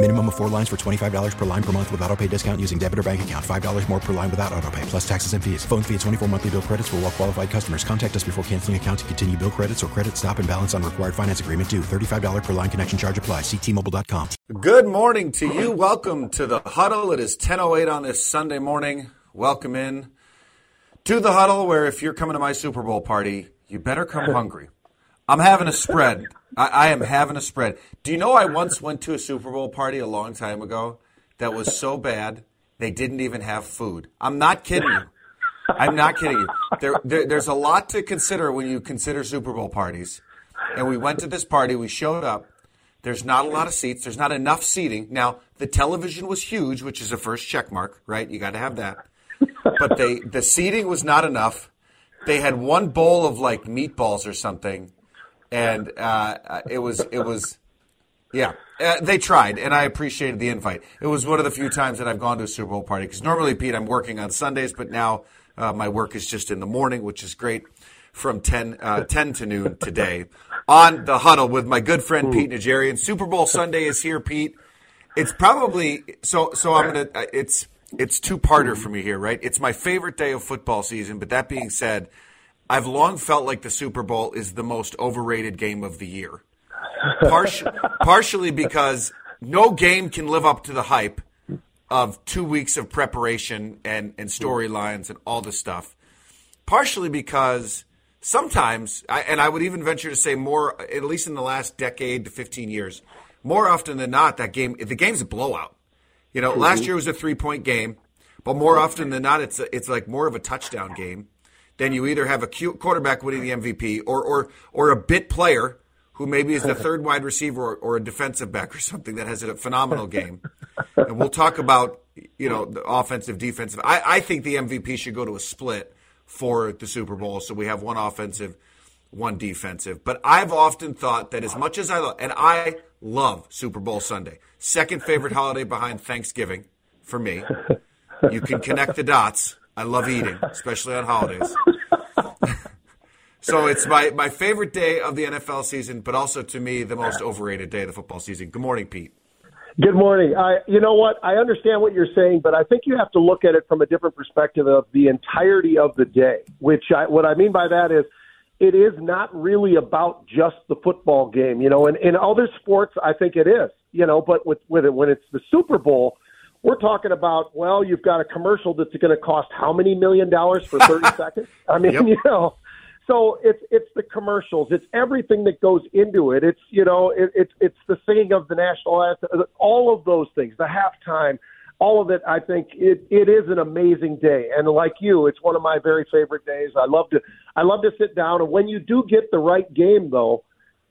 Minimum of four lines for $25 per line per month with auto pay discount using debit or bank account. $5 more per line without auto pay, plus taxes and fees. Phone fee at 24 monthly bill credits for all well qualified customers. Contact us before canceling account to continue bill credits or credit stop and balance on required finance agreement due. $35 per line connection charge apply. Ctmobile.com. Good morning to you. Welcome to the huddle. It is 10.08 on this Sunday morning. Welcome in to the huddle where if you're coming to my Super Bowl party, you better come hungry. I'm having a spread. I, I, am having a spread. Do you know I once went to a Super Bowl party a long time ago that was so bad they didn't even have food? I'm not kidding you. I'm not kidding you. There, there, there's a lot to consider when you consider Super Bowl parties. And we went to this party. We showed up. There's not a lot of seats. There's not enough seating. Now the television was huge, which is a first check mark, right? You got to have that. But they, the seating was not enough. They had one bowl of like meatballs or something and uh, it was it was yeah uh, they tried and i appreciated the invite. It was one of the few times that i've gone to a super bowl party because normally pete i'm working on sundays but now uh, my work is just in the morning which is great from 10, uh, 10 to noon today on the huddle with my good friend pete najarian super bowl sunday is here pete. It's probably so so i'm gonna uh, it's it's two parter for me here right? It's my favorite day of football season but that being said I've long felt like the Super Bowl is the most overrated game of the year. Partially, partially because no game can live up to the hype of two weeks of preparation and, and hmm. storylines and all this stuff. Partially because sometimes, and I would even venture to say more, at least in the last decade to 15 years, more often than not, that game, the game's a blowout. You know, last mm-hmm. year was a three point game, but more often than not, it's a, it's like more of a touchdown game then you either have a quarterback winning the MVP or, or, or a bit player who maybe is the third wide receiver or, or, a defensive back or something that has a phenomenal game. and we'll talk about, you know, the offensive, defensive. I, I think the MVP should go to a split for the Super Bowl. So we have one offensive, one defensive. But I've often thought that as much as I love, and I love Super Bowl Sunday, second favorite holiday behind Thanksgiving for me. You can connect the dots. I love eating, especially on holidays. so it's my, my favorite day of the NFL season, but also to me the most overrated day of the football season. Good morning, Pete. Good morning. I, you know what? I understand what you're saying, but I think you have to look at it from a different perspective of the entirety of the day. Which I, what I mean by that is, it is not really about just the football game. You know, and in other sports, I think it is. You know, but with with it when it's the Super Bowl, we're talking about, well, you've got a commercial that's going to cost how many million dollars for 30 seconds? I mean, yep. you know, so it's it's the commercials, it's everything that goes into it. It's you know, it, it's it's the singing of the national anthem, uh, all of those things, the halftime, all of it. I think it it is an amazing day, and like you, it's one of my very favorite days. I love to I love to sit down, and when you do get the right game, though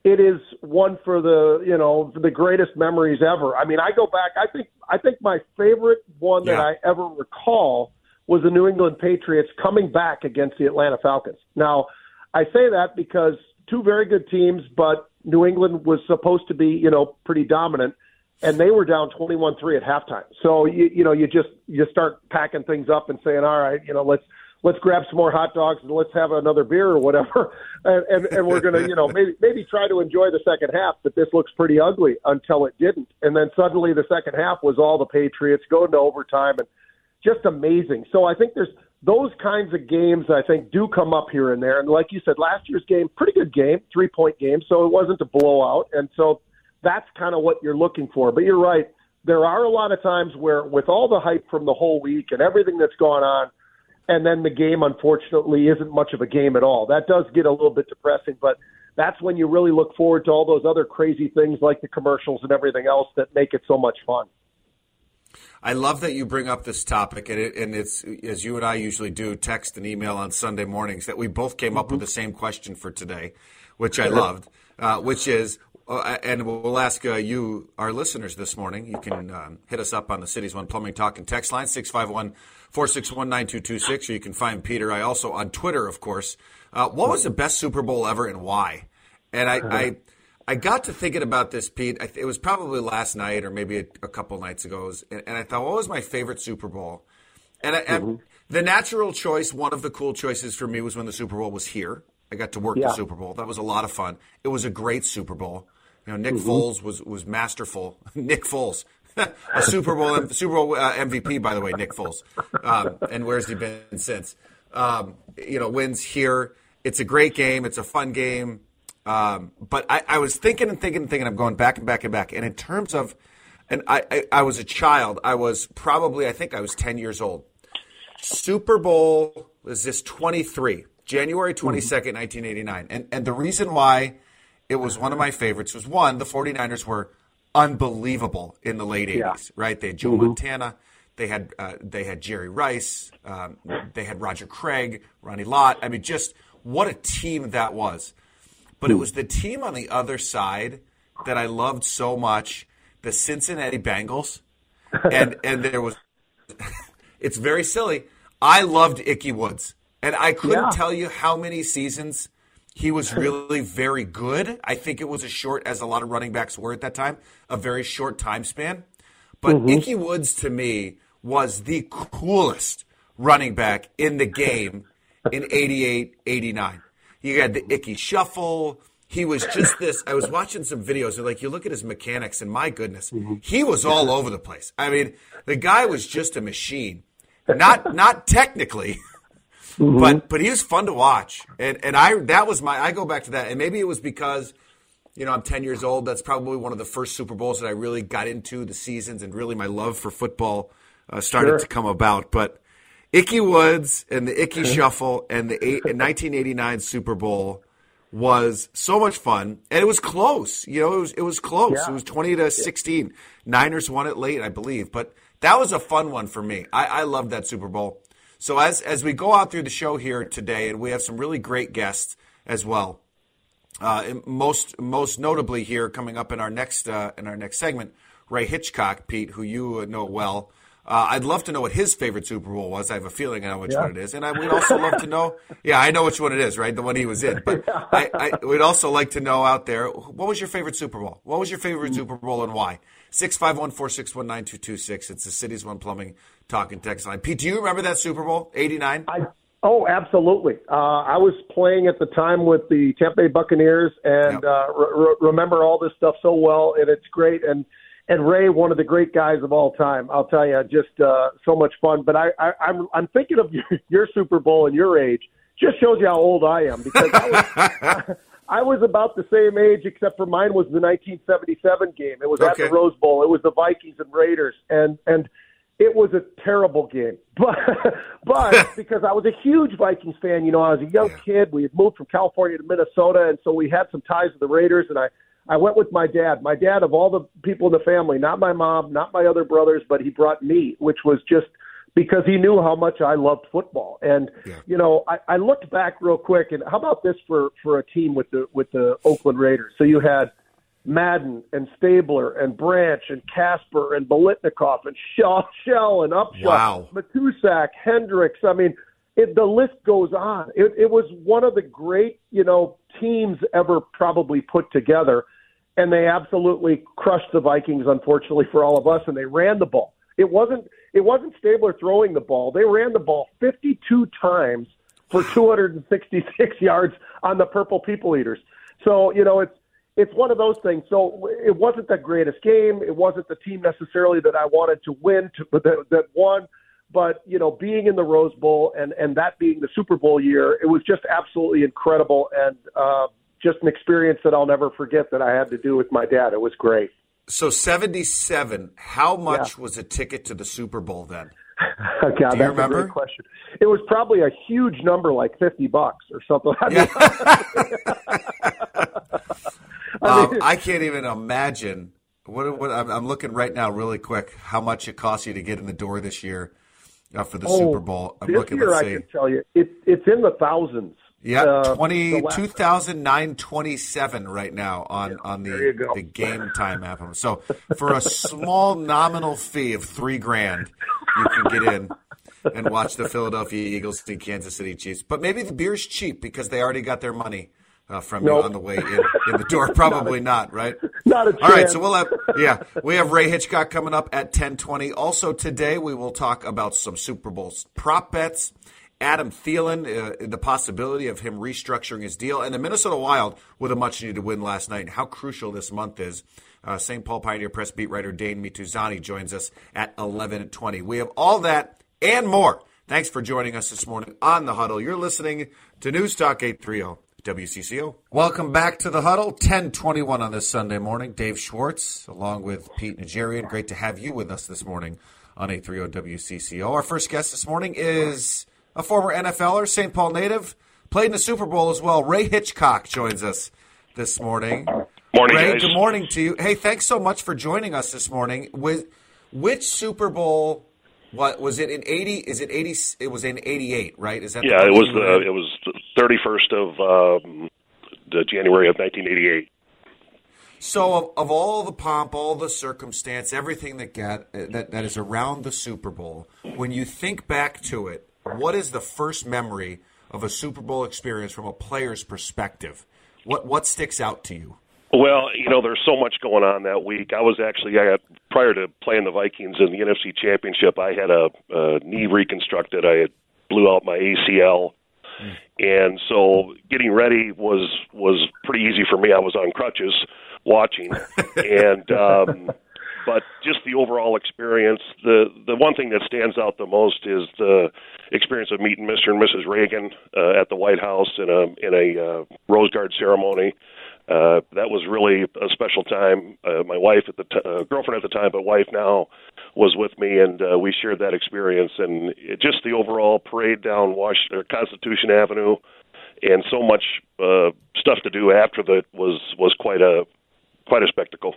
it is one for the you know the greatest memories ever. I mean, I go back. I think I think my favorite one yeah. that I ever recall was the New England Patriots coming back against the Atlanta Falcons. Now, I say that because two very good teams, but New England was supposed to be you know pretty dominant, and they were down twenty-one-three at halftime. So you you know you just you start packing things up and saying, all right, you know let's let's grab some more hot dogs and let's have another beer or whatever, and and, and we're gonna you know maybe maybe try to enjoy the second half. But this looks pretty ugly until it didn't, and then suddenly the second half was all the Patriots going to overtime and just amazing. So I think there's those kinds of games I think do come up here and there. And like you said, last year's game, pretty good game, three point game, so it wasn't a blowout, and so that's kind of what you're looking for. But you're right. There are a lot of times where, with all the hype from the whole week and everything that's gone on, and then the game unfortunately isn't much of a game at all. That does get a little bit depressing, but that's when you really look forward to all those other crazy things like the commercials and everything else that make it so much fun. I love that you bring up this topic, and, it, and it's as you and I usually do, text and email on Sunday mornings. That we both came up with the same question for today, which I loved, uh, which is, uh, and we'll ask uh, you, our listeners, this morning. You can um, hit us up on the Cities One Plumbing Talk and text line 651 461 9226, or you can find Peter. I also on Twitter, of course. Uh, what was the best Super Bowl ever, and why? And I, I I got to thinking about this, Pete. it was probably last night or maybe a, a couple nights ago, and, and, I thought, what was my favorite Super Bowl? And, I, mm-hmm. and, the natural choice, one of the cool choices for me, was when the Super Bowl was here. I got to work yeah. the Super Bowl. That was a lot of fun. It was a great Super Bowl. You know, Nick mm-hmm. Foles was was masterful. Nick Foles, a Super Bowl Super Bowl uh, MVP, by the way, Nick Foles. Um, and where's he been since? Um, you know, wins here. It's a great game. It's a fun game. Um, but I, I, was thinking and thinking and thinking. I'm going back and back and back. And in terms of, and I, I, I was a child. I was probably, I think I was 10 years old. Super Bowl was this 23, January 22nd, 1989. And, and the reason why it was one of my favorites was one, the 49ers were unbelievable in the late 80s, yeah. right? They had Joe mm-hmm. Montana. They had uh, they had Jerry Rice. Um, they had Roger Craig, Ronnie Lott. I mean, just what a team that was. But it was the team on the other side that I loved so much, the Cincinnati Bengals. And and there was it's very silly. I loved Ickey Woods. And I couldn't yeah. tell you how many seasons he was really very good. I think it was as short as a lot of running backs were at that time, a very short time span. But mm-hmm. Ickey Woods to me was the coolest running back in the game in 88, 89. You had the Ickey Shuffle. He was just this. I was watching some videos, and like you look at his mechanics, and my goodness, mm-hmm. he was all over the place. I mean, the guy was just a machine. Not not technically, mm-hmm. but but he was fun to watch. And and I that was my I go back to that, and maybe it was because you know, I'm 10 years old. That's probably one of the first Super Bowls that I really got into the seasons and really my love for football uh, started sure. to come about. But Ickey Woods and the Ickey Shuffle and the eight, 1989 Super Bowl was so much fun, and it was close. You know, it was it was close. Yeah. It was 20 to 16. Niners won it late, I believe, but that was a fun one for me. I, I loved that Super Bowl. So as as we go out through the show here today, and we have some really great guests as well. Uh, most most notably here coming up in our next uh, in our next segment, Ray Hitchcock, Pete, who you know well. Uh, I'd love to know what his favorite Super Bowl was. I have a feeling I know which yeah. one it is, and I would also love to know. Yeah, I know which one it is, right? The one he was in. But I, I would also like to know out there what was your favorite Super Bowl? What was your favorite Super Bowl and why? Six five one four six one nine two two six. It's the Cities One Plumbing talking text line. Pete, do you remember that Super Bowl eighty nine? Oh, absolutely. Uh, I was playing at the time with the Tampa Bay Buccaneers, and yep. uh, re- remember all this stuff so well, and it's great. And and Ray, one of the great guys of all time. I'll tell you, just uh, so much fun. But I, I, I'm I'm thinking of your, your Super Bowl and your age. Just shows you how old I am because I was, I was about the same age, except for mine was the 1977 game. It was okay. at the Rose Bowl. It was the Vikings and Raiders, and and it was a terrible game. But but because I was a huge Vikings fan, you know, I was a young kid. We had moved from California to Minnesota, and so we had some ties to the Raiders, and I I went with my dad. My dad, of all the people in the family, not my mom, not my other brothers, but he brought me, which was just because he knew how much I loved football. And yeah. you know, I, I looked back real quick, and how about this for for a team with the with the Oakland Raiders? So you had Madden and Stabler and Branch and Casper and Biletnikoff and Shell, Shell and Upshaw, wow. Matuszak, Hendricks. I mean, it, the list goes on. It, it was one of the great, you know, teams ever probably put together and they absolutely crushed the Vikings, unfortunately for all of us, and they ran the ball. It wasn't it wasn't Stabler throwing the ball. They ran the ball 52 times for 266 yards on the Purple People Eaters. So you know it's it's one of those things. So it wasn't the greatest game. It wasn't the team necessarily that I wanted to win, to, that, that won. But you know, being in the Rose Bowl and and that being the Super Bowl year, it was just absolutely incredible. And uh, just an experience that I'll never forget that I had to do with my dad. It was great. So 77, how much yeah. was a ticket to the Super Bowl then? You that's a remember? great question. It was probably a huge number, like fifty bucks or something. I mean, Um, I can't even imagine. What, what I'm, I'm looking right now, really quick, how much it costs you to get in the door this year uh, for the oh, Super Bowl. I'm this looking. year, I can tell you, it, it's in the thousands. Yeah, Uh, twenty the last- two thousand nine twenty seven right now on on the the game time app. So for a small nominal fee of three grand, you can get in and watch the Philadelphia Eagles and Kansas City Chiefs. But maybe the beer's cheap because they already got their money uh, from you on the way in, in the door. Probably not, right? Not a All right, so we'll have yeah, we have Ray Hitchcock coming up at ten twenty. Also today we will talk about some Super Bowl prop bets. Adam Thielen, uh, the possibility of him restructuring his deal, and the Minnesota Wild with a much needed win last night, and how crucial this month is. Uh, St. Paul Pioneer Press beat writer Dane Mizutani joins us at 11:20. We have all that and more. Thanks for joining us this morning on the Huddle. You're listening to News Talk 830 WCCO. Welcome back to the Huddle. 1021 on this Sunday morning. Dave Schwartz along with Pete Najarian. Great to have you with us this morning on 830 WCCO. Our first guest this morning is a former NFLer, St. Paul native, played in the Super Bowl as well. Ray Hitchcock joins us this morning. Morning, Ray, guys. good morning to you. Hey, thanks so much for joining us this morning. With which Super Bowl? What was it in eighty? Is it eighty? It was in eighty-eight, right? Is that Yeah, it was the it was the thirty first of um, the January of nineteen eighty eight. So, of, of all the pomp, all the circumstance, everything that get that that is around the Super Bowl, when you think back to it, what is the first memory of a Super Bowl experience from a player's perspective? What what sticks out to you? Well, you know, there's so much going on that week. I was actually, I had, prior to playing the Vikings in the NFC Championship, I had a, a knee reconstructed. I had blew out my ACL, and so getting ready was was pretty easy for me. I was on crutches watching, and um, but just the overall experience. The the one thing that stands out the most is the experience of meeting Mr. and Mrs. Reagan uh, at the White House in a in a uh, Rose Garden ceremony. Uh, that was really a special time. Uh, my wife at the t- uh, girlfriend at the time, but wife now, was with me, and uh, we shared that experience. And it, just the overall parade down Wash or Constitution Avenue, and so much uh, stuff to do after that was was quite a quite a spectacle.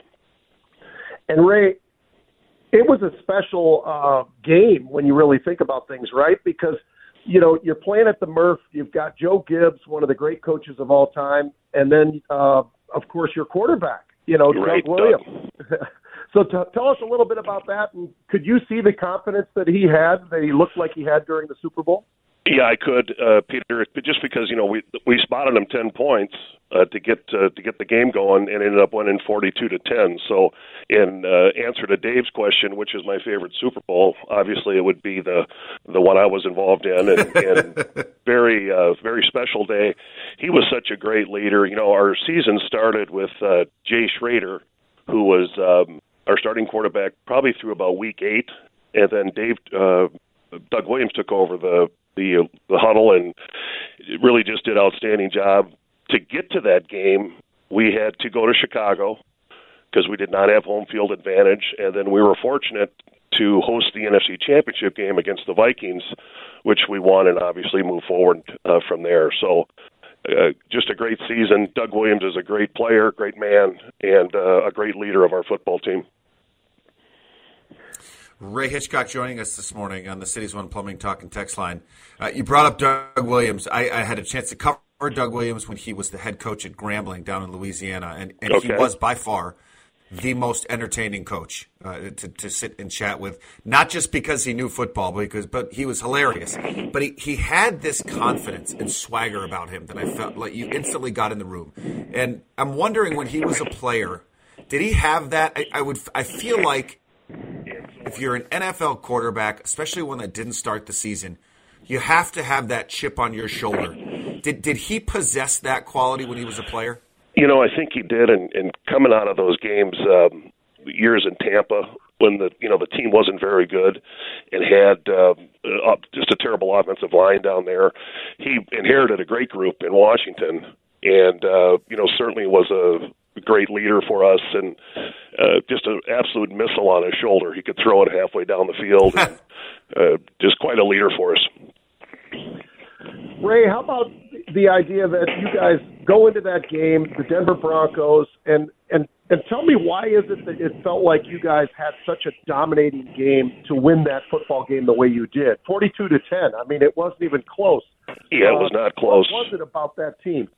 And Ray, it was a special uh, game when you really think about things, right? Because you know you're playing at the Murph. You've got Joe Gibbs, one of the great coaches of all time, and then uh, of course your quarterback, you know Right, Doug Williams. so t- tell us a little bit about that. And could you see the confidence that he had, that he looked like he had during the Super Bowl? Yeah, I could, uh, Peter, just because you know we we spotted them ten points uh, to get uh, to get the game going, and ended up winning forty-two to ten. So, in uh, answer to Dave's question, which is my favorite Super Bowl, obviously it would be the the one I was involved in, and, and very uh, very special day. He was such a great leader. You know, our season started with uh, Jay Schroeder, who was um, our starting quarterback probably through about week eight, and then Dave. Uh, Doug Williams took over the the the huddle and really just did outstanding job. To get to that game, we had to go to Chicago because we did not have home field advantage, and then we were fortunate to host the NFC Championship game against the Vikings, which we won and obviously move forward uh, from there. So. Uh, just a great season. Doug Williams is a great player, great man, and uh, a great leader of our football team. Ray Hitchcock joining us this morning on the Cities One Plumbing Talk and Text line. Uh, you brought up Doug Williams. I, I had a chance to cover Doug Williams when he was the head coach at Grambling down in Louisiana, and, and he was by far the most entertaining coach uh, to, to sit and chat with. Not just because he knew football, because but he was hilarious. But he, he had this confidence and swagger about him that I felt like you instantly got in the room. And I'm wondering when he was a player, did he have that? I, I would. I feel like if you're an NFL quarterback, especially one that didn't start the season, you have to have that chip on your shoulder. Did did he possess that quality when he was a player? You know, I think he did, and, and coming out of those games, um, years in Tampa, when the you know the team wasn't very good, and had uh, uh, just a terrible offensive line down there, he inherited a great group in Washington, and uh, you know certainly was a great leader for us, and uh, just an absolute missile on his shoulder. He could throw it halfway down the field. and, uh, just quite a leader for us. Ray, how about the idea that you guys go into that game, the Denver Broncos, and and and tell me why is it that it felt like you guys had such a dominating game to win that football game the way you did, forty-two to ten. I mean, it wasn't even close. Yeah, it was not close. What was it about that team?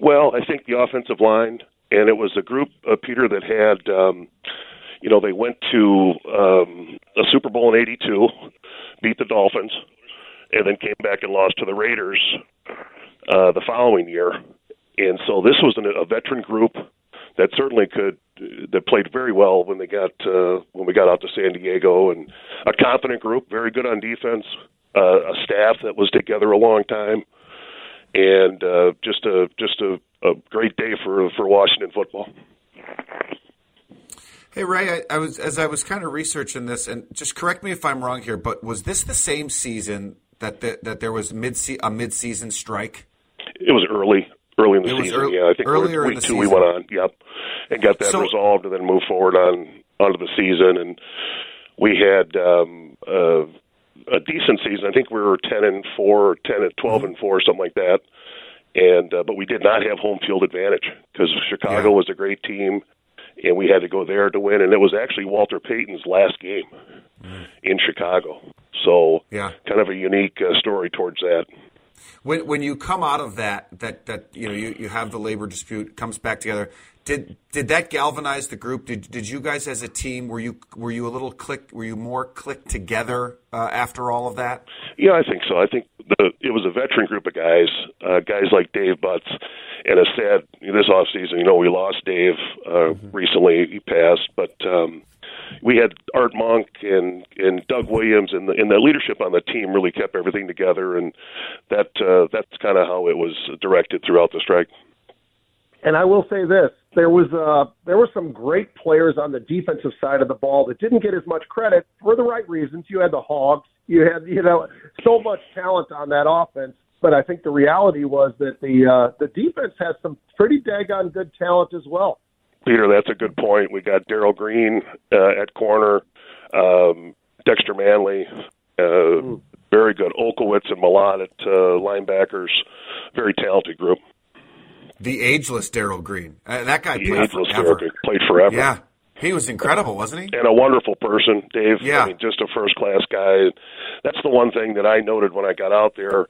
Well, I think the offensive line, and it was a group, uh, Peter, that had, um, you know, they went to um, a Super Bowl in '82, beat the Dolphins, and then came back and lost to the Raiders uh, the following year. And so this was an, a veteran group that certainly could that played very well when they got uh, when we got out to San Diego, and a confident group, very good on defense, uh, a staff that was together a long time, and uh, just a just a, a great day for for Washington football. Hey Ray, I, I, was as I was kind of researching this, and just correct me if I'm wrong here, but was this the same season that the, that there was mid a mid season strike? It was early, early in the It season. ear- yeah, I think earlier in week the two we went on. Yep, and got that So- resolved, and then moved forward on onto the season. And we had um, uh, a decent season. I think we were ten and four, or ten and 12 Mm-hmm. and four, something like that. And uh, but we did not have home field advantage because Chicago Yeah. was a great team, and we had to go there to win. And it was actually Walter Payton's last game in Chicago. So. Yeah. kind of a unique uh, story towards that. When when you come out of that that that you know you, you have the labor dispute comes back together. Did did that galvanize the group? Did did you guys as a team were you were you a little click were you more clicked together uh, after all of that? Yeah, I think so. I think the it was a veteran group of guys, uh, guys like Dave Butz, and as said this off season, you know, we lost Dave uh, recently. He passed, but um, we had Art Monk and and Doug Williams, and the and the leadership on the team really kept everything together, and that uh, that's kind of how it was directed throughout the strike. And I will say this: there was uh, there were some great players on the defensive side of the ball that didn't get as much credit for the right reasons. You had the Hogs, you had you know so much talent on that offense, but I think the reality was that the uh, the defense has some pretty daggone good talent as well. Peter, that's a good point. We got Darrell Green uh, at corner, um, Dexter Manley, uh, very good. Olkewicz and Milot at uh, linebackers, very talented group. The ageless Darrell Green. Uh, that guy The played ageless forever. Darrell played forever. Yeah, he was incredible, wasn't he? and a wonderful person, Dave. Yeah. I mean, just a first class guy. That's the one thing that I noted when I got out there.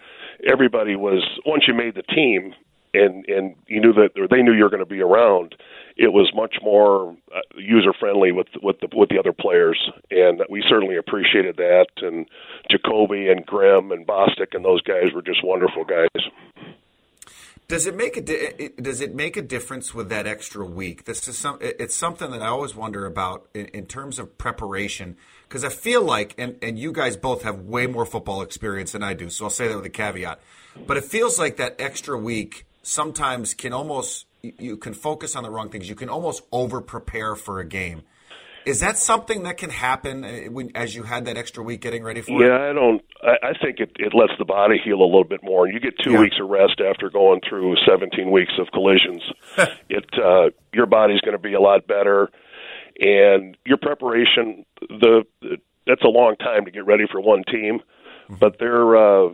Everybody was once you made the team, and and you knew that or they knew you were going to be around. It was much more uh, user friendly with with the with the other players, and we certainly appreciated that. And Jacoby and Grimm and Bostic and those guys were just wonderful guys. Does it make a does it make a difference with that extra week? This is some it's something that I always wonder about in, in terms of preparation because I feel like and and you guys both have way more football experience than I do, so I'll say that with a caveat. But it feels like that extra week sometimes can almost you can focus on the wrong things. You can almost over prepare for a game. Is that something that can happen uh, when, as you had that extra week getting ready for it? Yeah, I don't. I, I think it, it lets the body heal a little bit more, and you get two Yeah. weeks of rest after going through 17 weeks of collisions. it uh, your body's going to be a lot better, and your preparation. The, the that's a long time to get ready for one team, but they're. Uh,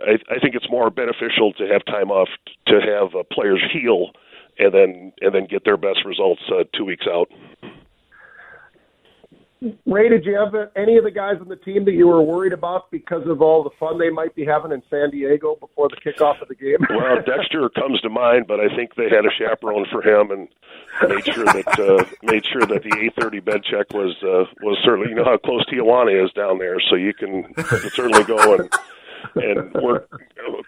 I, I think it's more beneficial to have time off to have uh, players heal, and then and then get their best results uh, two weeks out. Ray, did you have any of the guys on the team that you were worried about because of all the fun they might be having in San Diego before the kickoff of the game? Well, Dexter comes to mind, but I think they had a chaperone for him and made sure that uh, made sure that the eight thirty bed check was uh, was certainly you know how close Tijuana is down there, so you can, certainly go and and work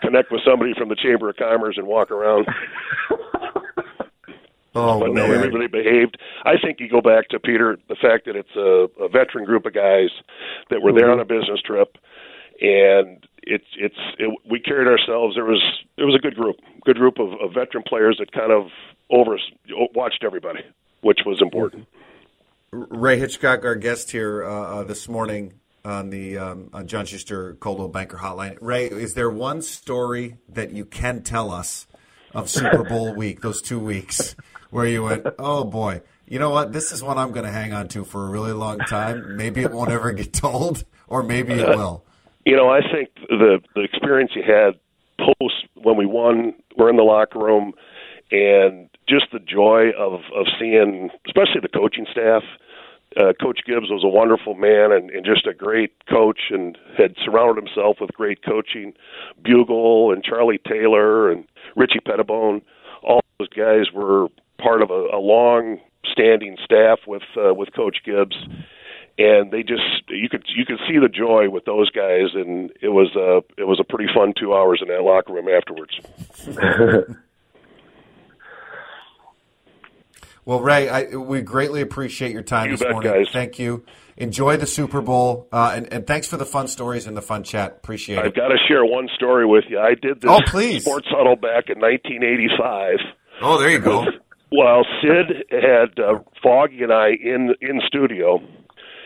connect with somebody from the Chamber of Commerce and walk around. Oh, But no, man. everybody behaved. I think you go back to Peter, the fact that it's a, a veteran group of guys that were there on a business trip, and it's it's it, we carried ourselves. There was it was a good group, good group of, of veteran players that kind of over watched everybody, which was important. Ray Hitchcock, our guest here uh, uh, this morning on the um, on John Schuster Coldwell Banker Hotline. Ray, is there one story that you can tell us of Super Bowl week, those two weeks, where you went, "Oh boy, you know what? This is one I'm going to hang on to for a really long time. Maybe it won't ever get told." or maybe it will. You know, I think the the experience you had post when we won, we're in the locker room, and just the joy of of seeing, especially the coaching staff. Uh, coach Gibbs was a wonderful man and, and just a great coach, and had surrounded himself with great coaching. Bugel and Charlie Taylor and Richie Petitbon, all those guys were part of a, a long standing staff with uh, with Coach Gibbs, and they just you could you could see the joy with those guys, and it was a it was a pretty fun two hours in that locker room afterwards. well, Ray, I, we greatly appreciate your time you this bet, morning. Guys. Thank you. Enjoy the Super Bowl, uh, and, and thanks for the fun stories and the fun chat. Appreciate it. I've got to share one story with you. I did this Oh, please. sports huddle back in 1985. Oh, there you go. Well, Sid had uh, Foggy and I in in studio,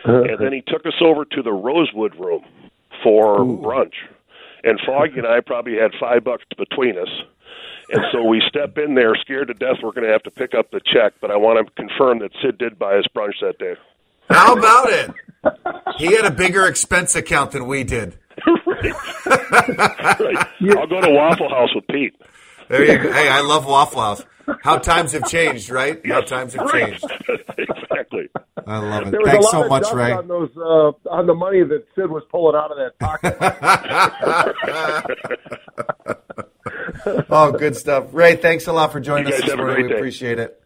and then he took us over to the Rosewood Room for brunch. And Foggy and I probably had five bucks between us. And so we step in there, scared to death we're going to have to pick up the check. But I want to confirm that Sid did buy us brunch that day. How about it? He had a bigger expense account than we did. right. I'll go to Waffle House with Pete. There you go. Hey, I love Waffle House. How times have changed, right? How times have changed. exactly. I love it. Thanks so much, Ray. on those uh, on the money that Sid was pulling out of that pocket. oh, good stuff. Ray, thanks a lot for joining us this morning. We day. appreciate it.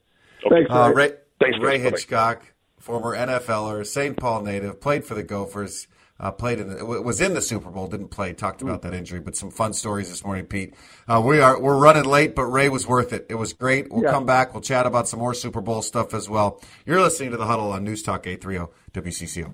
Thanks, Uh, Ray. Ray, Thanks, Ray Hitchcock, former NFLer, St. Paul native, played for the Gophers, uh, played in the, was in the Super Bowl, didn't play. Talked about that injury, but some fun stories this morning, Pete. Uh, we are we're running late, but Ray was worth it. It was great. We'll Yeah. come back. We'll chat about some more Super Bowl stuff as well. You're listening to the Huddle on News Talk 830 WCCO.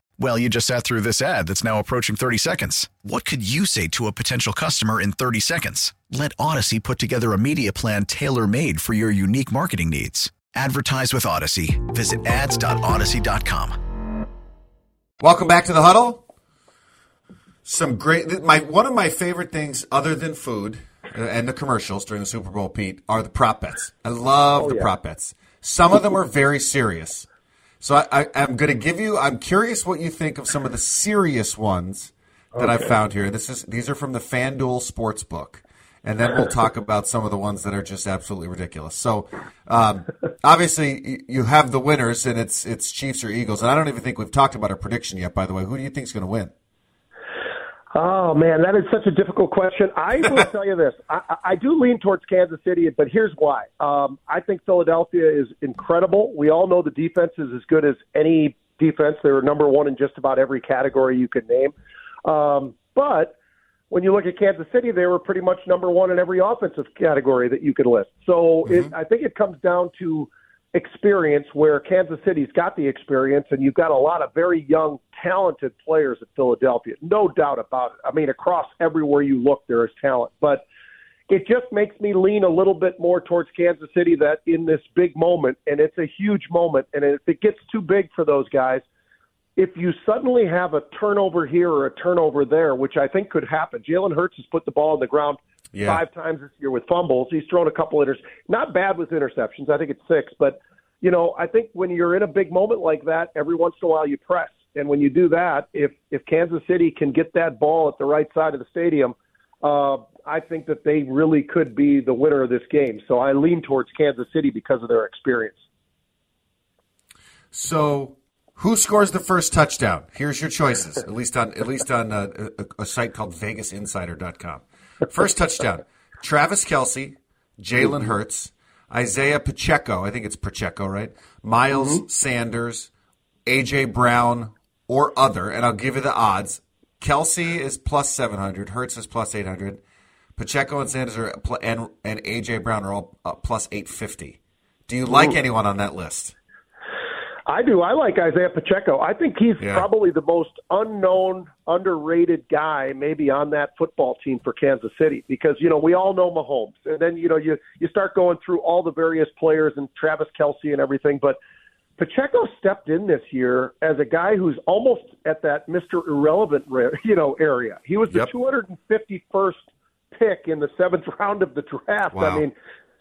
Well, you just sat through this ad that's now approaching 30 seconds. What could you say to a potential customer in 30 seconds? Let Audacy put together a media plan tailor made for your unique marketing needs. Advertise with Audacy. Visit ads.audacy.com. Welcome back to the huddle. Some great, my one of my favorite things, other than food uh, and the commercials during the Super Bowl, Pete, are the prop bets. I love the prop bets. Some of them are very serious. So I, I, I'm going to give you. I'm curious what you think of some of the serious ones that I've found here. This is these are from the FanDuel Sportsbook, and then we'll talk about some of the ones that are just absolutely ridiculous. So um, obviously you have the winners, and it's it's Chiefs or Eagles. And I don't even think we've talked about our prediction yet. By the way, who do you think is going to win? Oh man, that is such a difficult question. I will tell you this: I, I- do lean towards Kansas City, but here's why. Um, I think Philadelphia is incredible. We all know the defense is as good as any defense. They were number one in just about every category you could name. Um, but when you look at Kansas City, they were pretty much number one in every offensive category that you could list. So it, I think it comes down to experience where Kansas City's got the experience and you've got a lot of very young, talented players at Philadelphia. No doubt about it. I mean, across everywhere you look, there is talent. But it just makes me lean a little bit more towards Kansas City that in this big moment, and it's a huge moment, and if it gets too big for those guys, if you suddenly have a turnover here or a turnover there, which I think could happen, Jalen Hurts has put the ball on the ground Yeah. five times this year with fumbles. He's thrown a couple inters. Not bad with interceptions. I think it's six, but you know, I think when you're in a big moment like that, every once in a while you press. And when you do that, if if Kansas City can get that ball at the right side of the stadium, uh, I think that they really could be the winner of this game. So I lean towards Kansas City because of their experience. So, who scores the first touchdown? Here's your choices. At least on at least on uh, a, a site called VegasInsider.com. First touchdown: Travis Kelce, Jalen Hurts, Isaiah Pacheco. I think it's Pacheco, right? Miles Sanders, AJ Brown, or other. And I'll give you the odds. Kelce is plus seven hundred. Hurts is plus eight hundred. Pacheco and Sanders are and and AJ Brown are all uh, plus eight fifty. Do you like anyone on that list? I do. I like Isaiah Pacheco. I think he's Yeah. probably the most unknown, underrated guy maybe on that football team for Kansas City because you know we all know Mahomes, and then you know you you start going through all the various players and Travis Kelce and everything, but Pacheco stepped in this year as a guy who's almost at that Mr. Irrelevant you know area. He was the Yep. 251st pick in the seventh round of the draft. Wow. I mean,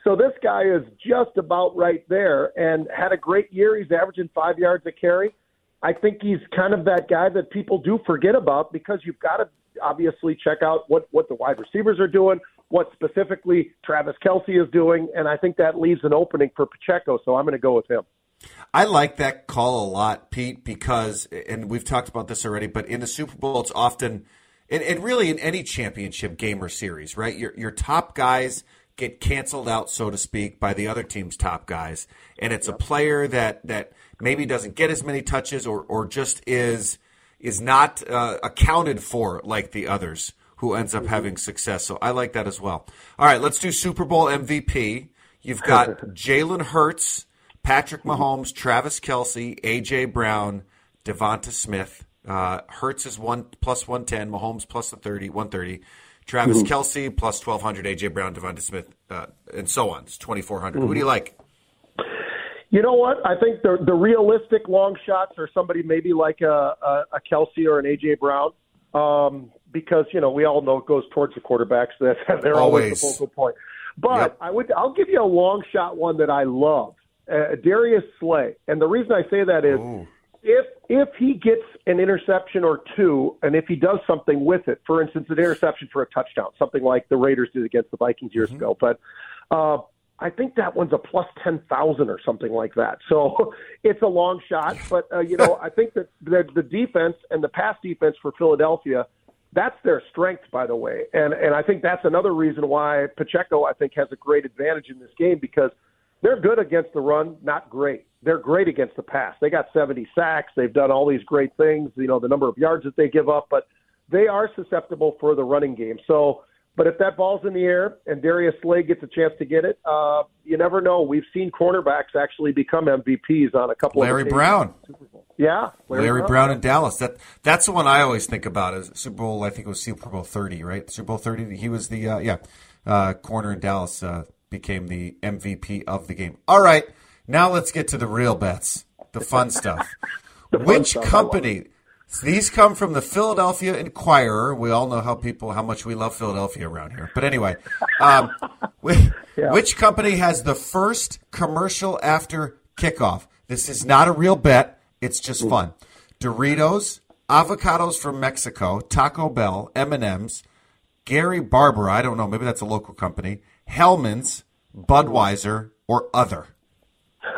so this guy is just about right there and had a great year. He's averaging five yards a carry. I think he's kind of that guy that people do forget about because you've got to obviously check out what, what the wide receivers are doing, what specifically Travis Kelce is doing, and I think that leaves an opening for Pacheco, so I'm going to go with him. I like that call a lot, Pete, because, and we've talked about this already, but in the Super Bowl, it's often, and, and really in any championship game or series, right? Your, your top guys get canceled out, so to speak, by the other team's top guys. And it's a player that, that maybe doesn't get as many touches or, or just is, is not uh, accounted for like the others who ends up having success. So I like that as well. All right, let's do Super Bowl MVP. You've got Jalen Hurts, Patrick Mahomes, Travis Kelce, AJ Brown, Devonta Smith. Uh, Hurts is one plus one ten, Mahomes plus the 30, 130. Travis Kelce plus twelve hundred, AJ Brown, Devonta Smith, uh, and so on. It's twenty four Who do you like? You know what? I think the the realistic long shots are somebody maybe like a, a, a Kelce or an AJ Brown, um, because you know we all know it goes towards the quarterbacks. That they're always, Always. the focal point. But Yep. I would I'll give you a long shot one that I love, uh, Darius Slay, and the reason I say that is if if he gets an interception or two, and if he does something with it, for instance, an interception for a touchdown, something like the Raiders did against the Vikings years ago, but. Uh, I think that one's a plus ten thousand or something like that. So it's a long shot, but uh, you know I think that the, the defense and the pass defense for Philadelphia, that's their strength, by the way, and and I think that's another reason why Pacheco I think has a great advantage in this game because they're good against the run, not great. They're great against the pass. They got seventy sacks. They've done all these great things. You know the number of yards that they give up, but they are susceptible for the running game. So. But if that ball's in the air and Darius Slay gets a chance to get it, uh, you never know. We've seen cornerbacks actually become MVPs on a couple Larry of. Brown. Yeah, Larry, Brown in Dallas. That that's the one I always think about. Is Super Bowl? I think it was Super Bowl thirty, right? Super Bowl thirty. He was the uh, yeah uh, corner in Dallas. Became the MVP of the game. All right, now let's get to the real bets, the fun stuff. Which stuff, I love company? These come from the Philadelphia Inquirer. We all know how people how much we love Philadelphia around here. But anyway, um, which, which company has the first commercial after kickoff? This is not a real bet. It's just fun. Doritos, avocados from Mexico, Taco Bell, M and M's, Gary Barber. I don't know. Maybe that's a local company. Hellmann's, Budweiser, or other.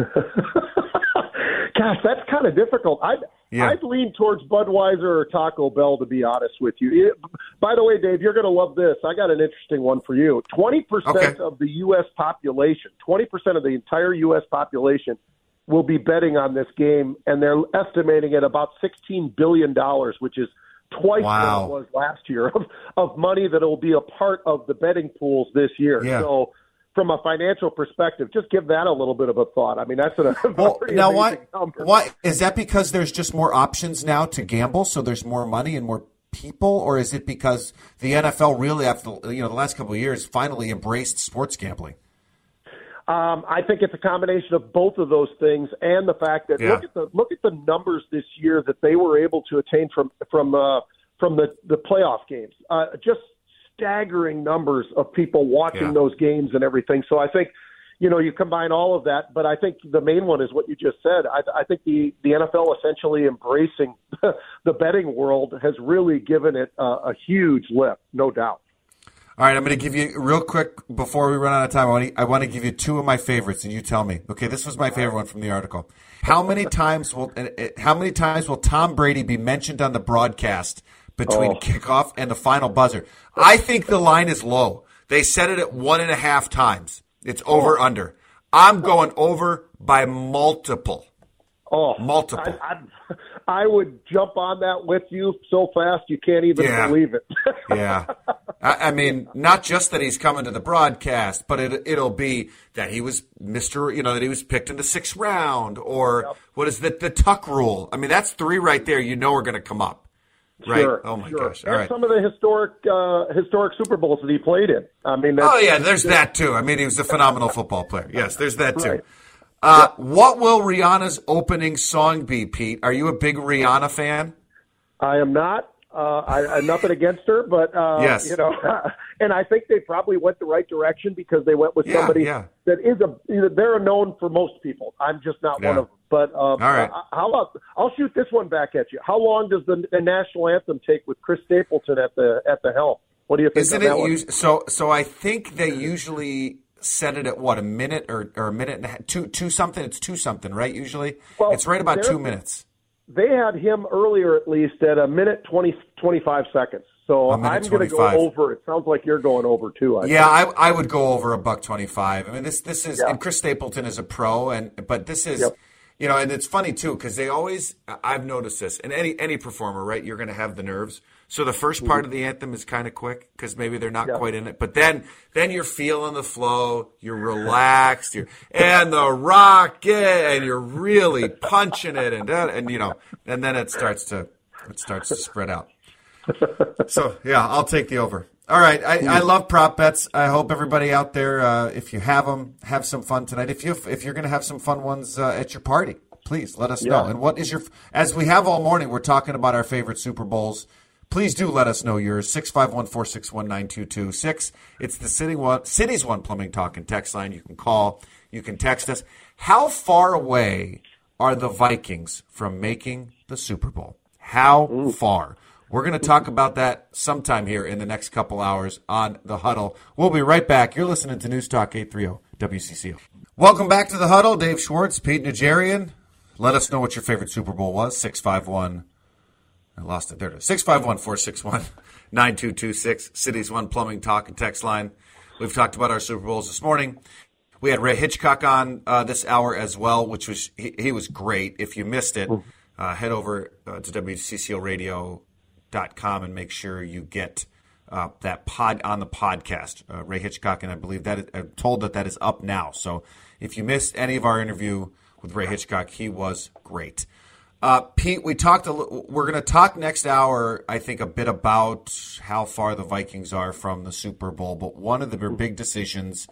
Gosh, that's kind of difficult. I'd Yeah. I'd lean towards Budweiser or Taco Bell to be honest with you. It- by the way, Dave, you're going to love this. I got an interesting one for you. Twenty percent Okay. of the U.S. population, twenty percent of the entire U.S. population, will be betting on this game, and they're estimating at about sixteen billion dollars, which is twice Wow. what it was last year of, of money that will be a part of the betting pools this year. Yeah. So. From a financial perspective, just give that a little bit of a thought. I mean, that's a Well, now why? number. Why is that? Because there's just more options now to gamble, so there's more money and more people, or is it because the NFL really, after you know the last couple of years, finally embraced sports gambling? Um, I think it's a combination of both of those things, and the fact that Yeah. look at the look at the numbers this year that they were able to attain from from uh, from the the playoff games. Uh, just staggering numbers of people watching Yeah. those games and everything. So I think, you know, you combine all of that, but I think the main one is what you just said. I, I think the the NFL essentially embracing the betting world has really given it a, a huge lift, no doubt. All right, I'm going to give you real quick before we run out of time. I want, to, I want to give you two of my favorites, and you tell me. Okay, this was my favorite one from the article. How many times will uh, how many times will Tom Brady be mentioned on the broadcast between Oh. kickoff and the final buzzer? I think the line is low. They set it at one and a half times. It's over under. I'm going over by multiple. Oh, Multiple. I, I, would jump on that with you so fast you can't even Yeah. believe it. Yeah. I, I mean, not just that he's coming to the broadcast, but it, it'll be that he was Mr. You know, that he was picked in the sixth round or what is the, the tuck rule? I mean, that's three right there you know are going to come up. Right? Sure, oh, my sure. gosh. All and right. some of the historic uh, historic Super Bowls that he played in. I mean, Oh, yeah, there's that too. I mean, he was a phenomenal football player. Yes, there's that too. Right. Uh, What will Rihanna's opening song be, Pete? Are you a big Rihanna fan? I am not. Uh, I, I nothing against her, but uh, Yes. you know, and I think they probably went the right direction because they went with Yeah, somebody yeah. that is a. They're known for most people. I'm just not Yeah. one of them. But um, All right. uh, how about I'll shoot this one back at you. How long does the, the national anthem take with Chris Stapleton at the at the helm? What do you think? Isn't it us- so? So I think they usually set it at what a minute or, or a minute and a half, two two something. It's two something, right? Usually, Well, it's right about two minutes. They had him earlier, at least, at a minute 20, 25 seconds. So I'm going to go over. It sounds like you're going over too. I Yeah, think. I, I would go over a buck twenty five. I mean, this this is Yeah. and Chris Stapleton is a pro, and but this is. Yep. You know, and it's funny too because they always. I've noticed this, and any any performer, right? You're going to have the nerves. So the first part of the anthem is kind of quick because maybe they're not Yeah. quite in it. But then then you're feeling the flow. You're relaxed. You're and the rocket, and you're really punching it, and and you know, and then it starts to it starts to spread out. So yeah, I'll take the over. All right, I, I love prop bets. I hope everybody out there, uh, if you have them, have some fun tonight. If you if you're going to have some fun ones uh, at your party, please let us know. And what is your as we have all morning, we're talking about our favorite Super Bowls. Please do let us know yours. 651-461-9226. It's the city one, city's one plumbing talk and text line. You can call, you can text us. How far away are the Vikings from making the Super Bowl? How far? We're going to talk about that sometime here in the next couple hours on The Huddle. We'll be right back. You're listening to News Talk 830 WCCO. Welcome back to The Huddle. Dave Schwartz, Pete Najarian. Let us know what your favorite Super Bowl was. 651. I lost it. There it is. 651 461 9226. Cities One Plumbing Talk and Text Line. We've talked about our Super Bowls this morning. We had Ray Hitchcock on uh, this hour as well, which was he, he was great. If you missed it, uh, head over uh, to WCCORadio.com and make sure you get uh, that pod on the podcast. Uh, Ray Hitchcock, and I believe that I'm told that that is up now. So if you missed any of our interview with Ray Hitchcock, he was great. Uh, Pete, we talked. A, li- we're going to talk next hour. I think a bit about how far the Vikings are from the Super Bowl. But one of the big decisions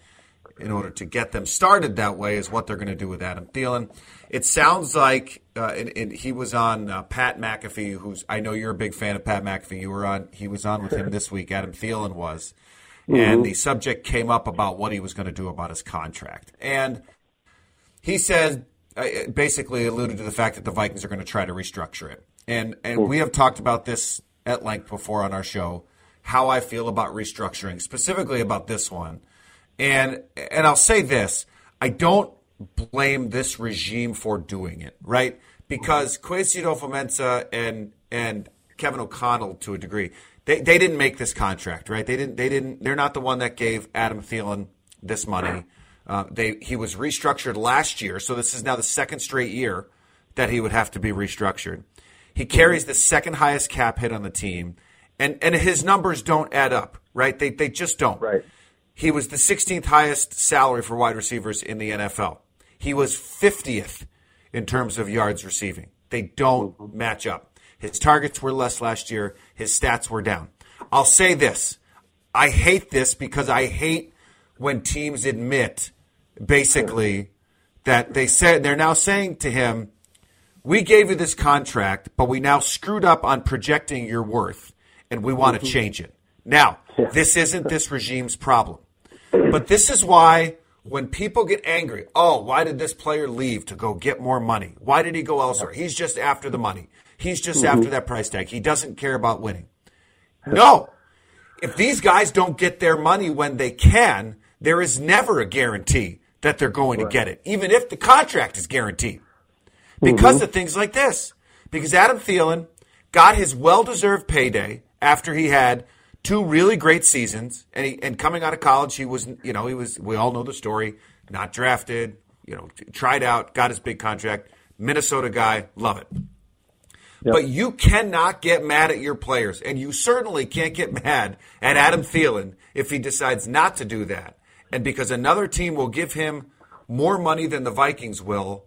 in order to get them started that way is what they're going to do with Adam Thielen. It sounds like, uh, and, and he was on uh, Pat McAfee, who's I know you're a big fan of Pat McAfee. You were on. He was on with him this week. Adam Thielen was, and the subject came up about what he was going to do about his contract, and he said basically alluded to the fact that the Vikings are going to try to restructure it. And and we have talked about this at length before on our show, how I feel about restructuring, specifically about this one. And and I'll say this, I don't blame this regime for doing it, right? Because Kwesi Adofo-Mensah and and Kevin O'Connell to a degree, they, they didn't make this contract, right? They didn't they didn't they're not the one that gave Adam Thielen this money. Uh, they he was restructured last year, so this is now the second straight year that he would have to be restructured. He carries the second highest cap hit on the team, and and his numbers don't add up, right? They they just don't. Right. He was the 16th highest salary for wide receivers in the NFL. He was 50th in terms of yards receiving. They don't match up. His targets were less last year. His stats were down. I'll say this. I hate this because I hate when teams admit basically that they said they're now saying to him, we gave you this contract, but we now screwed up on projecting your worth and we want to change it. Now, This isn't this regime's problem. But this is why when people get angry, oh, why did this player leave to go get more money? Why did he go elsewhere? He's just after the money. He's just mm-hmm. after that price tag. He doesn't care about winning. No. If these guys don't get their money when they can, there is never a guarantee that they're going right. to get it, even if the contract is guaranteed. Because mm-hmm. of things like this. Because Adam Thielen got his well deserved payday after he had two really great seasons, and he, and coming out of college, he was you know he was we all know the story, not drafted, you know, tried out, got his big contract, Minnesota guy, love it. Yep. But you cannot get mad at your players, and you certainly can't get mad at Adam Thielen if he decides not to do that, and because another team will give him more money than the Vikings will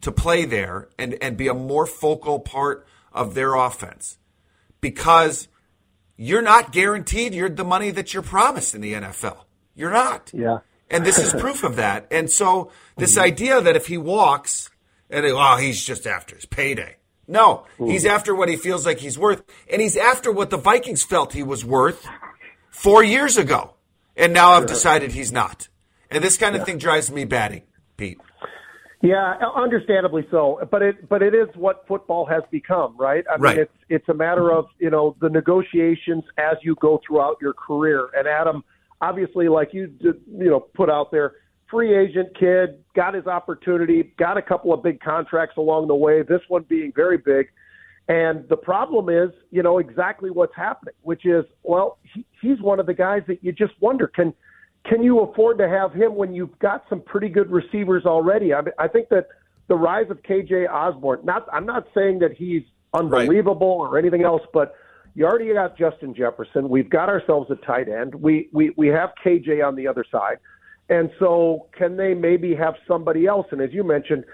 to play there and and be a more focal part of their offense, because you're not guaranteed you're the money that you're promised in the NFL. You're not. Yeah. And this is proof of that. And so this mm-hmm. idea that if he walks and oh, he's just after his payday. No, mm-hmm. he's after what he feels like he's worth. And he's after what the Vikings felt he was worth four years ago. And now I've decided he's not. And this kind of yeah. thing drives me batty, Pete. Yeah, understandably so. But it but it is what football has become, right? I right. mean, it's it's a matter of you know the negotiations as you go throughout your career. And Adam, obviously, like you did, you know put out there, free agent kid, got his opportunity, got a couple of big contracts along the way. This one being very big. And the problem is, you know, exactly what's happening, which is, well, he, he's one of the guys that you just wonder can can you afford to have him when you've got some pretty good receivers already? I, mean, I think that the rise of KJ Osborne. Not, I'm not saying that he's unbelievable right. or anything else, but you already got Justin Jefferson. We've got ourselves a tight end. We we we have KJ on the other side, and so can they maybe have somebody else? And as you mentioned,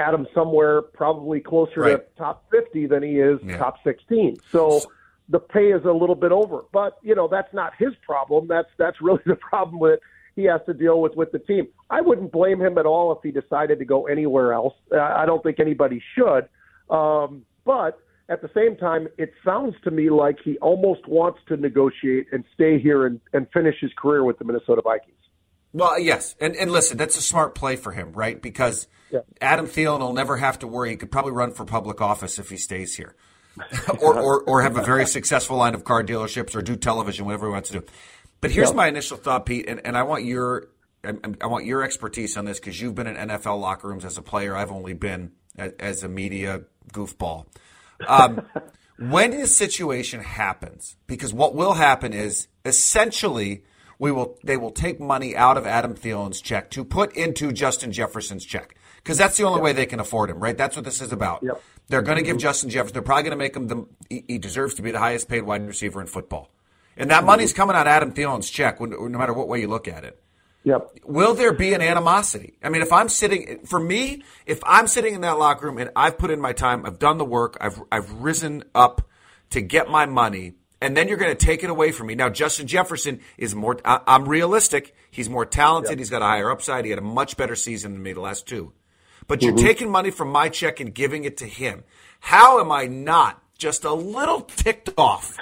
Adam somewhere probably closer right. to top 50 than he is yeah. top 16. So the pay is a little bit over. But you know that's not his problem. That's that's really the problem with he has to deal with with the team. I wouldn't blame him at all if he decided to go anywhere else. I don't think anybody should. Um, but at the same time, it sounds to me like he almost wants to negotiate and stay here and, and finish his career with the Minnesota Vikings. Well, yes, and and listen, that's a smart play for him, right? Because yeah. Adam Thielen will never have to worry. He could probably run for public office if he stays here. or, or, or have a very successful line of car dealerships or do television, whatever he wants to do. But here's my initial thought, Pete, and, and I want your I want your expertise on this because you've been in NFL locker rooms as a player. I've only been as a media goofball. Um, when this situation happens, because what will happen is essentially we will they will take money out of Adam Thielen's check to put into Justin Jefferson's check because that's the only yep. way they can afford him, right? That's what this is about. Yep. They're going to give mm-hmm. Justin Jefferson. They're probably going to make him the. He deserves to be the highest paid wide receiver in football, and that mm-hmm. money's coming on Adam Thielen's check, no matter what way you look at it. Yep. Will there be an animosity? I mean, if I'm sitting, for me, if I'm sitting in that locker room and I've put in my time, I've done the work, I've I've risen up to get my money, and then you're going to take it away from me. Now, Justin Jefferson is more. I, am realistic. He's more talented. Yep. He's got a higher upside. He had a much better season than me the last two but you're mm-hmm. taking money from my check and giving it to him. How am I not just a little ticked off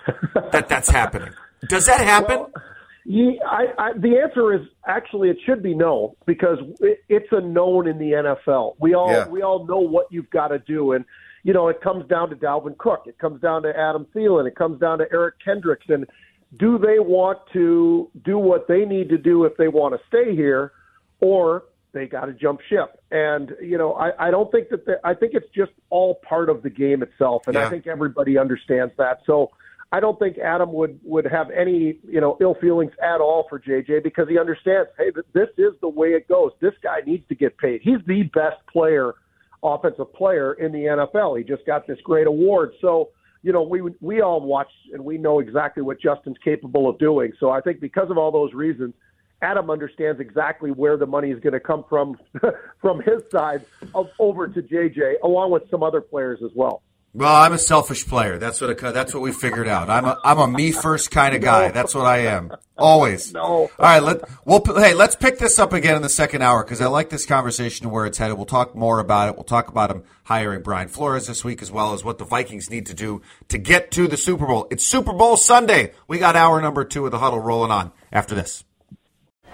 that that's happening? Does that happen? Well, yeah, I, I, the answer is actually it should be no because it, it's a known in the NFL. We all yeah. we all know what you've got to do, and you know it comes down to Dalvin Cook, it comes down to Adam Thielen, it comes down to Eric Kendricks, and do they want to do what they need to do if they want to stay here, or they got to jump ship. And you know, I, I don't think that I think it's just all part of the game itself, and yeah. I think everybody understands that. So I don't think Adam would would have any you know ill feelings at all for JJ because he understands. Hey, this is the way it goes. This guy needs to get paid. He's the best player, offensive player in the NFL. He just got this great award. So you know, we we all watch and we know exactly what Justin's capable of doing. So I think because of all those reasons, Adam understands exactly where the money is going to come from from his side of, over to JJ, along with some other players as well. Well, I'm a selfish player. That's what it, that's what we figured out. I'm a I'm a me first kind of guy. That's what I am. Always. No. All right. Let we'll hey let's pick this up again in the second hour because I like this conversation to where it's headed. We'll talk more about it. We'll talk about him hiring Brian Flores this week as well as what the Vikings need to do to get to the Super Bowl. It's Super Bowl Sunday. We got hour number two of the huddle rolling on after this.